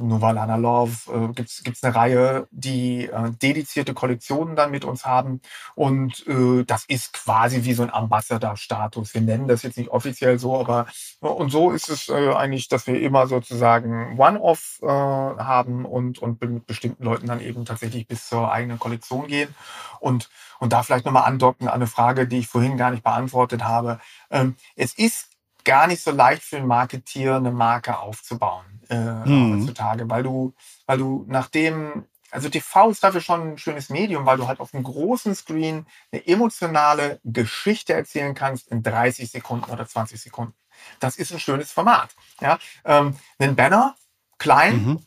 Novalana Love, äh, gibt es eine Reihe, die äh, dedizierte Kollektionen dann mit uns haben. Und äh, das ist quasi wie so ein Ambassador-Status. Wir nennen das jetzt nicht offiziell so, aber und so ist es äh, eigentlich, dass wir immer sozusagen One-Off äh, haben und, und mit bestimmten Leuten dann eben tatsächlich bis zur eigenen Kollektion gehen. Und, und da vielleicht nochmal andocken an eine Frage, die ich vorhin gar nicht beantwortet habe. Ähm, es ist gar nicht so leicht für ein Marketier, eine Marke aufzubauen äh, mhm. heutzutage, weil du, weil du nachdem, also TV ist dafür schon ein schönes Medium, weil du halt auf einem großen Screen eine emotionale Geschichte erzählen kannst in 30 Sekunden oder 20 Sekunden. Das ist ein schönes Format. Ja? Ähm, ein Banner, klein, mhm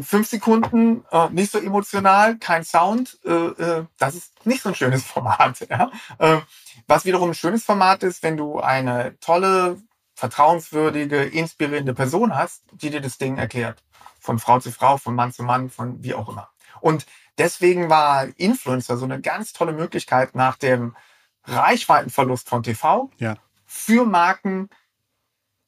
fünf Sekunden äh, nicht so emotional, kein Sound, äh, äh, das ist nicht so ein schönes Format. Ja? Äh, was wiederum ein schönes Format ist, wenn du eine tolle, vertrauenswürdige, inspirierende Person hast, die dir das Ding erklärt. Von Frau zu Frau, von Mann zu Mann, von wie auch immer. Und deswegen war Influencer so eine ganz tolle Möglichkeit nach dem Reichweitenverlust von TV
ja.
für Marken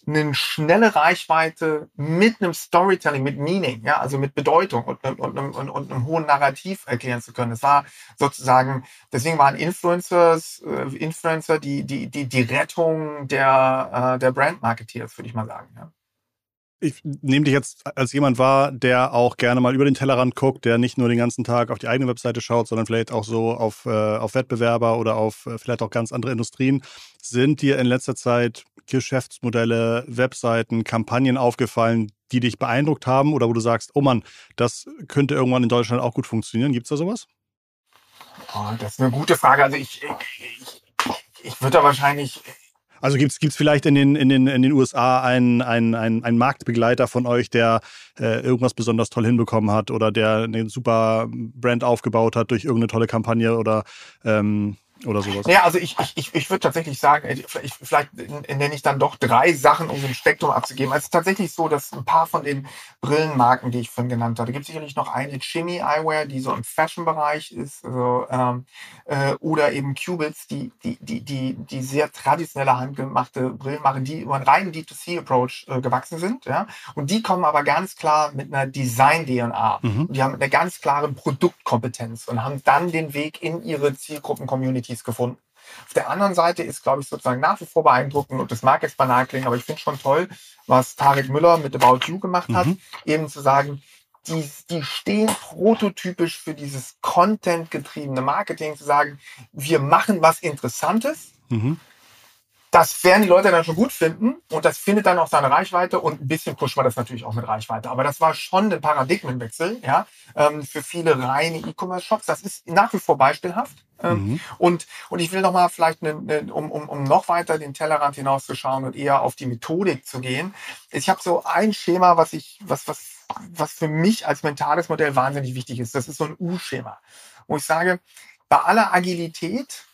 eine schnelle Reichweite mit einem Storytelling, mit Meaning, ja, also mit Bedeutung und, und, und, und, und einem hohen Narrativ erklären zu können. Es war sozusagen, deswegen waren Influencers, äh, Influencer die, die, die, die Rettung der, äh, der Brand-Marketeers, würde ich mal sagen. Ja
ich nehme dich jetzt als jemand wahr, der auch gerne mal über den Tellerrand guckt, der nicht nur den ganzen Tag auf die eigene Webseite schaut, sondern vielleicht auch so auf, äh, auf Wettbewerber oder auf äh, vielleicht auch ganz andere Industrien. Sind dir in letzter Zeit Geschäftsmodelle, Webseiten, Kampagnen aufgefallen, die dich beeindruckt haben oder wo du sagst, oh Mann, das könnte irgendwann in Deutschland auch gut funktionieren? Gibt es da sowas?
Oh, das ist eine gute Frage. Also ich, ich, ich würde da wahrscheinlich
also gibt es vielleicht in den, in, den, in den USA einen, einen, einen, einen Marktbegleiter von euch, der äh, irgendwas besonders toll hinbekommen hat oder der eine super Brand aufgebaut hat durch irgendeine tolle Kampagne oder ähm, oder sowas?
Ja, also ich, ich, ich würde tatsächlich sagen, äh, ich, vielleicht nenne ich dann doch drei Sachen, um den Spektrum abzugeben. Also es ist tatsächlich so, dass ein paar von den Brillenmarken, die ich vorhin genannt habe, gibt sicherlich noch eine Chimmy Eyewear, die so im Fashion-Bereich ist, also, ähm, äh, oder eben Cubits, die, die, die, die, die sehr traditionelle handgemachte Brillen machen, die über einen reinen D2C-Approach äh, gewachsen sind. Ja? Und die kommen aber ganz klar mit einer Design-DNA. Mhm. Die haben eine ganz klare Produktkompetenz und haben dann den Weg in ihre Zielgruppen-Community Communities gefunden. Auf der anderen Seite ist, glaube ich, sozusagen nach wie vor beeindruckend, und das mag jetzt banal klingen, aber ich finde schon toll, was Tarek Müller mit About You gemacht hat, mhm. eben zu sagen, die, die stehen prototypisch für dieses Content-getriebene Marketing, zu sagen, wir machen was Interessantes, mhm das werden die Leute dann schon gut finden und das findet dann auch seine Reichweite und ein bisschen pushen wir das natürlich auch mit Reichweite. Aber das war schon ein Paradigmenwechsel, ja, ähm, für viele reine E-Commerce-Shops. Das ist nach wie vor beispielhaft. Ähm, mhm. Und, und ich will noch mal vielleicht, ne, ne, um, um, um noch weiter den Tellerrand hinauszuschauen und eher auf die Methodik zu gehen. Ich habe so ein Schema, was ich, was, was, was für mich als mentales Modell wahnsinnig wichtig ist. Das ist so ein U-Schema, wo ich sage, bei aller Agilität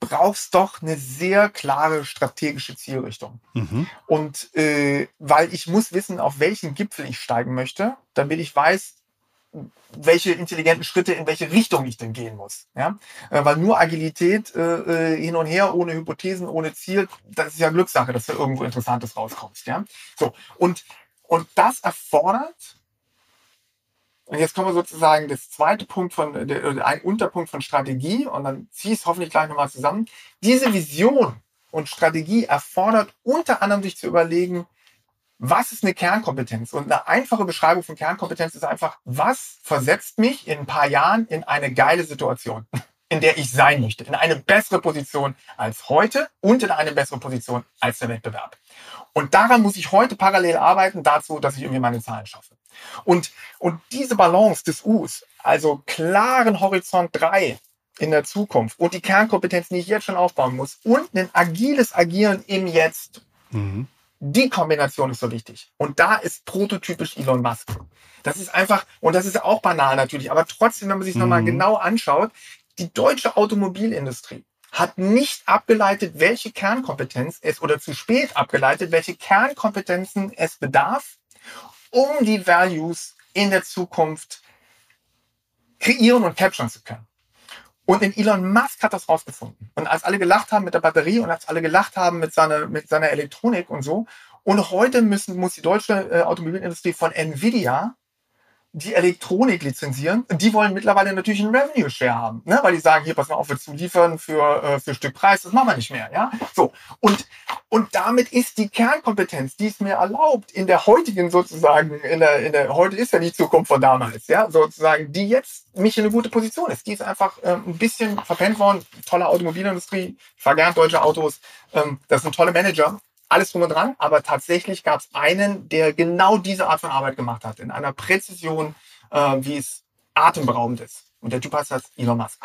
brauchst doch eine sehr klare strategische Zielrichtung. Mhm. Und äh, weil ich muss wissen, auf welchen Gipfel ich steigen möchte, damit ich weiß, welche intelligenten Schritte in welche Richtung ich denn gehen muss. Ja? Äh, weil nur Agilität äh, äh, hin und her, ohne Hypothesen, ohne Ziel, das ist ja Glückssache, dass da irgendwo Interessantes rauskommt. Ja? So, und, und das erfordert und jetzt kommen wir sozusagen das zweite Punkt von, ein Unterpunkt von Strategie und dann ziehe ich es hoffentlich gleich nochmal zusammen. Diese Vision und Strategie erfordert unter anderem sich zu überlegen, was ist eine Kernkompetenz? Und eine einfache Beschreibung von Kernkompetenz ist einfach, was versetzt mich in ein paar Jahren in eine geile Situation, in der ich sein möchte, in eine bessere Position als heute und in eine bessere Position als der Wettbewerb. Und daran muss ich heute parallel arbeiten, dazu, dass ich irgendwie meine Zahlen schaffe. Und, und diese Balance des Us, also klaren Horizont 3 in der Zukunft und die Kernkompetenzen, die ich jetzt schon aufbauen muss und ein agiles Agieren im Jetzt, mhm. Die Kombination ist so wichtig. Und da ist prototypisch Elon Musk. Das ist einfach, und das ist auch banal natürlich, aber trotzdem, wenn man sich mhm. nochmal genau anschaut, die deutsche Automobilindustrie hat nicht abgeleitet, welche Kernkompetenz es oder zu spät abgeleitet, welche Kernkompetenzen es bedarf, um die Values in der Zukunft kreieren und capturen zu können. Und in Elon Musk hat das rausgefunden. Und als alle gelacht haben mit der Batterie und als alle gelacht haben mit seiner, mit seiner Elektronik und so. Und heute müssen, muss die deutsche äh, Automobilindustrie von Nvidia die Elektronik lizenzieren. Die wollen mittlerweile natürlich einen Revenue Share haben, ne? weil die sagen, hier, pass mal auf, wir zuliefern für, äh, für Stück Preis, das machen wir nicht mehr. Ja? So. Und, und damit ist die Kernkompetenz, die es mir erlaubt, in der heutigen sozusagen, in der, in der, heute ist ja die Zukunft von damals, ja, sozusagen, die jetzt mich in eine gute Position ist. Die ist einfach ähm, ein bisschen verpennt worden. Tolle Automobilindustrie, ich fahre gern deutsche Autos, ähm, das sind tolle Manager, alles drum und dran, aber tatsächlich gab es einen, der genau diese Art von Arbeit gemacht hat, in einer Präzision, äh, wie es atemberaubend ist. Und der Typ heißt halt Elon Musk.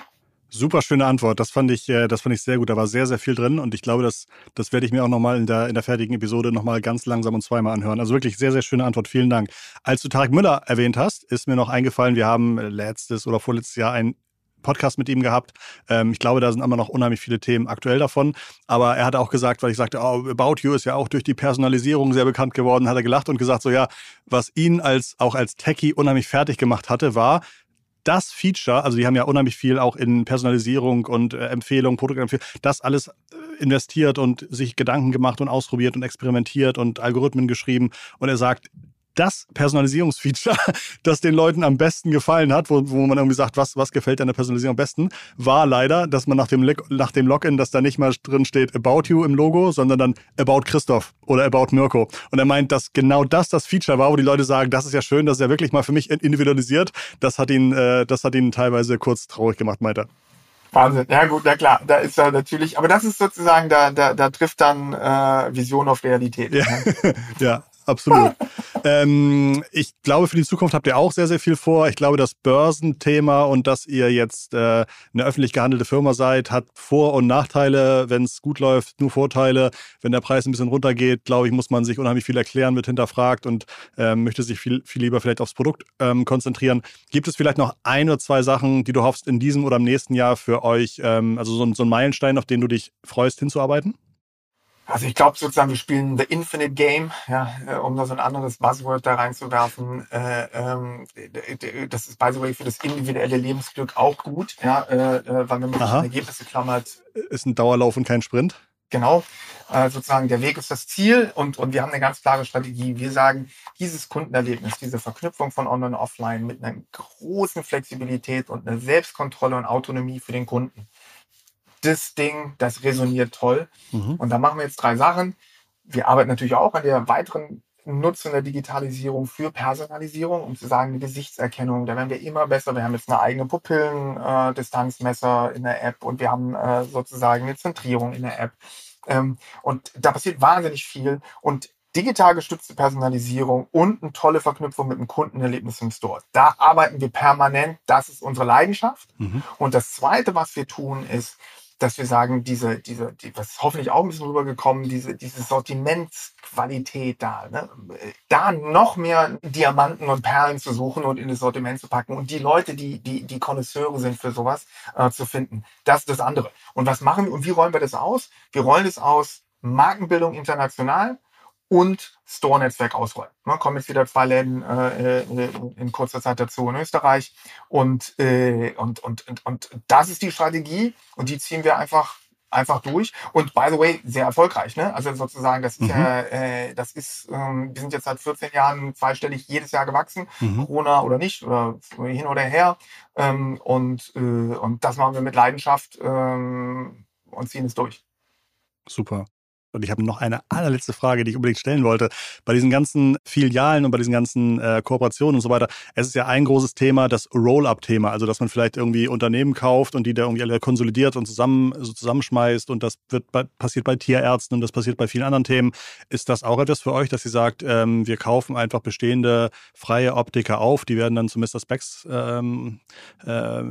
Super schöne Antwort. Das fand ich, äh, das fand ich sehr gut. Da war sehr, sehr viel drin und ich glaube, das, das werde ich mir auch nochmal in der, in der fertigen Episode nochmal ganz langsam und zweimal anhören. Also wirklich sehr, sehr schöne Antwort. Vielen Dank. Als du Tarek Müller erwähnt hast, ist mir noch eingefallen, wir haben letztes oder vorletztes Jahr ein Podcast mit ihm gehabt. Ähm, ich glaube, da sind immer noch unheimlich viele Themen aktuell davon. Aber er hat auch gesagt, weil ich sagte, oh, About You ist ja auch durch die Personalisierung sehr bekannt geworden, hat er gelacht und gesagt, so ja, was ihn als auch als Techie unheimlich fertig gemacht hatte, war, das Feature, also die haben ja unheimlich viel auch in Personalisierung und äh, Empfehlung, Produktempfehlung, das alles äh, investiert und sich Gedanken gemacht und ausprobiert und experimentiert und Algorithmen geschrieben. Und er sagt, das Personalisierungsfeature, das den Leuten am besten gefallen hat, wo, wo man irgendwie sagt, was, was gefällt deiner Personalisierung am besten, war leider, dass man nach dem, nach dem Login, dass da nicht mal drin steht About You im Logo, sondern dann About Christoph oder About Mirko. Und er meint, dass genau das das Feature war, wo die Leute sagen, das ist ja schön, das ist ja wirklich mal für mich individualisiert. Das hat ihn, äh, das hat ihn teilweise kurz traurig gemacht, meint er.
Wahnsinn. Ja gut, na klar, da ist er natürlich, aber das ist sozusagen, da, da, da trifft dann äh, Vision auf Realität.
Ja, ja absolut. ähm, ich glaube, für die Zukunft habt ihr auch sehr, sehr viel vor. Ich glaube, das Börsenthema und dass ihr jetzt äh, eine öffentlich gehandelte Firma seid, hat Vor- und Nachteile. Wenn es gut läuft, nur Vorteile. Wenn der Preis ein bisschen runtergeht, glaube ich, muss man sich unheimlich viel erklären, wird hinterfragt und ähm, möchte sich viel, viel lieber vielleicht aufs Produkt ähm, konzentrieren. Gibt es vielleicht noch ein oder zwei Sachen, die du hoffst, in diesem oder im nächsten Jahr für euch, ähm, also so, so ein Meilenstein, auf den du dich freust, hinzuarbeiten?
Also ich glaube sozusagen, wir spielen The Infinite Game, ja, äh, um da so ein anderes Buzzword da reinzuwerfen. Äh, ähm, das ist, by the way, für das individuelle Lebensglück auch gut, ja, äh, äh weil man mit Ergebnisse klammert.
Ist ein Dauerlauf und kein Sprint.
Genau, äh, sozusagen der Weg ist das Ziel und, und wir haben eine ganz klare Strategie. Wir sagen, dieses Kundenerlebnis, diese Verknüpfung von Online und Offline mit einer großen Flexibilität und einer Selbstkontrolle und Autonomie für den Kunden das Ding, das resoniert toll. Mhm. Und da machen wir jetzt drei Sachen. Wir arbeiten natürlich auch an der weiteren Nutzung der Digitalisierung für Personalisierung, um zu sagen, Gesichtserkennung, da werden wir immer besser. Wir haben jetzt eine eigene Pupillendistanzmesser äh, in der App und wir haben äh, sozusagen eine Zentrierung in der App. Ähm, und da passiert wahnsinnig viel. Und digital gestützte Personalisierung und eine tolle Verknüpfung mit dem Kundenerlebnis im Store. Da arbeiten wir permanent. Das ist unsere Leidenschaft. Mhm. Und das Zweite, was wir tun, ist, dass wir sagen, diese, diese, die, was hoffentlich auch ein bisschen rübergekommen, diese, diese Sortimentsqualität da, ne? da noch mehr Diamanten und Perlen zu suchen und in das Sortiment zu packen und die Leute, die, die, die Konnoisseure sind für sowas, äh, zu finden. Das ist das andere. Und was machen wir und wie rollen wir das aus? Wir rollen es aus Markenbildung international, und Store-Netzwerk ausrollen. Ne, kommen jetzt wieder zwei Läden äh, äh, in kurzer Zeit dazu in Österreich. Und, äh, und, und, und, und das ist die Strategie und die ziehen wir einfach einfach durch und by the way sehr erfolgreich ne also sozusagen das ist mhm. ja äh, das ist ähm, wir sind jetzt seit 14 Jahren zweistellig jedes Jahr gewachsen mhm. Corona oder nicht oder hin oder her ähm, und äh, und das machen wir mit Leidenschaft ähm, und ziehen es durch
super und ich habe noch eine allerletzte Frage, die ich unbedingt stellen wollte. Bei diesen ganzen Filialen und bei diesen ganzen äh, Kooperationen und so weiter, es ist ja ein großes Thema, das Roll-up-Thema. Also, dass man vielleicht irgendwie Unternehmen kauft und die da irgendwie alle konsolidiert und zusammen, so zusammenschmeißt. Und das wird bei, passiert bei Tierärzten und das passiert bei vielen anderen Themen. Ist das auch etwas für euch, dass ihr sagt, ähm, wir kaufen einfach bestehende freie Optiker auf, die werden dann zu Mr. Specs ähm, äh,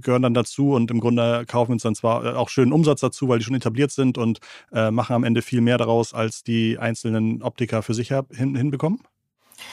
gehören dann dazu und im Grunde kaufen uns dann zwar auch schönen Umsatz dazu, weil die schon etabliert sind und äh, machen am Ende viel mehr daraus, als die einzelnen Optiker für sich hin, hinbekommen?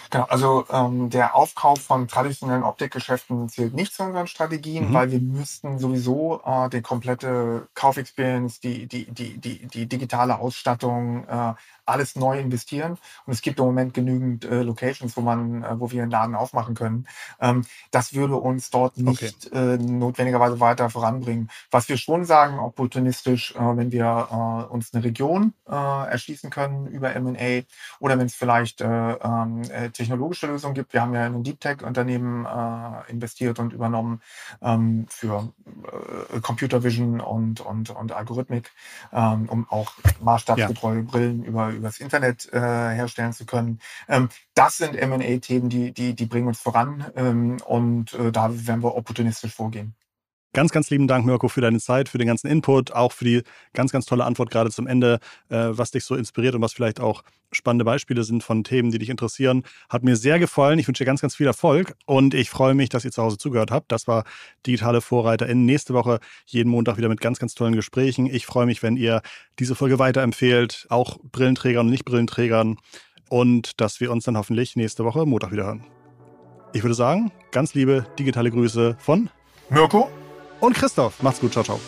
Genau, also ähm, der Aufkauf von traditionellen Optikgeschäften zählt nicht zu unseren Strategien, mhm. weil wir müssten sowieso äh, die komplette Kaufexperience, die, die, die, die, die digitale Ausstattung, äh, alles neu investieren. Und es gibt im Moment genügend äh, Locations, wo man, äh, wo wir einen Laden aufmachen können. Ähm, das würde uns dort nicht okay. äh, notwendigerweise weiter voranbringen. Was wir schon sagen, opportunistisch, äh, wenn wir äh, uns eine Region äh, erschließen können über M&A oder wenn es vielleicht äh, ähm, äh, technologische Lösungen gibt. Wir haben ja in ein Deep Tech-Unternehmen äh, investiert und übernommen ähm, für Computer Vision und, und, und Algorithmik, ähm, um auch maßstabsgetreue ja. Brillen über übers Internet äh, herstellen zu können. Ähm, das sind M&A-Themen, die, die, die bringen uns voran ähm, und äh, da werden wir opportunistisch vorgehen.
Ganz, ganz lieben Dank, Mirko, für deine Zeit, für den ganzen Input, auch für die ganz, ganz tolle Antwort gerade zum Ende, äh, was dich so inspiriert und was vielleicht auch spannende Beispiele sind von Themen, die dich interessieren. Hat mir sehr gefallen. Ich wünsche dir ganz, ganz viel Erfolg und ich freue mich, dass ihr zu Hause zugehört habt. Das war Digitale VorreiterInnen. Nächste Woche jeden Montag wieder mit ganz, ganz tollen Gesprächen. Ich freue mich, wenn ihr diese Folge weiterempfehlt, auch Brillenträgern und Nicht-Brillenträgern und dass wir uns dann hoffentlich nächste Woche Montag wieder hören. Ich würde sagen, ganz liebe digitale Grüße von
Mirko
und Christoph. Macht's gut. Ciao, ciao.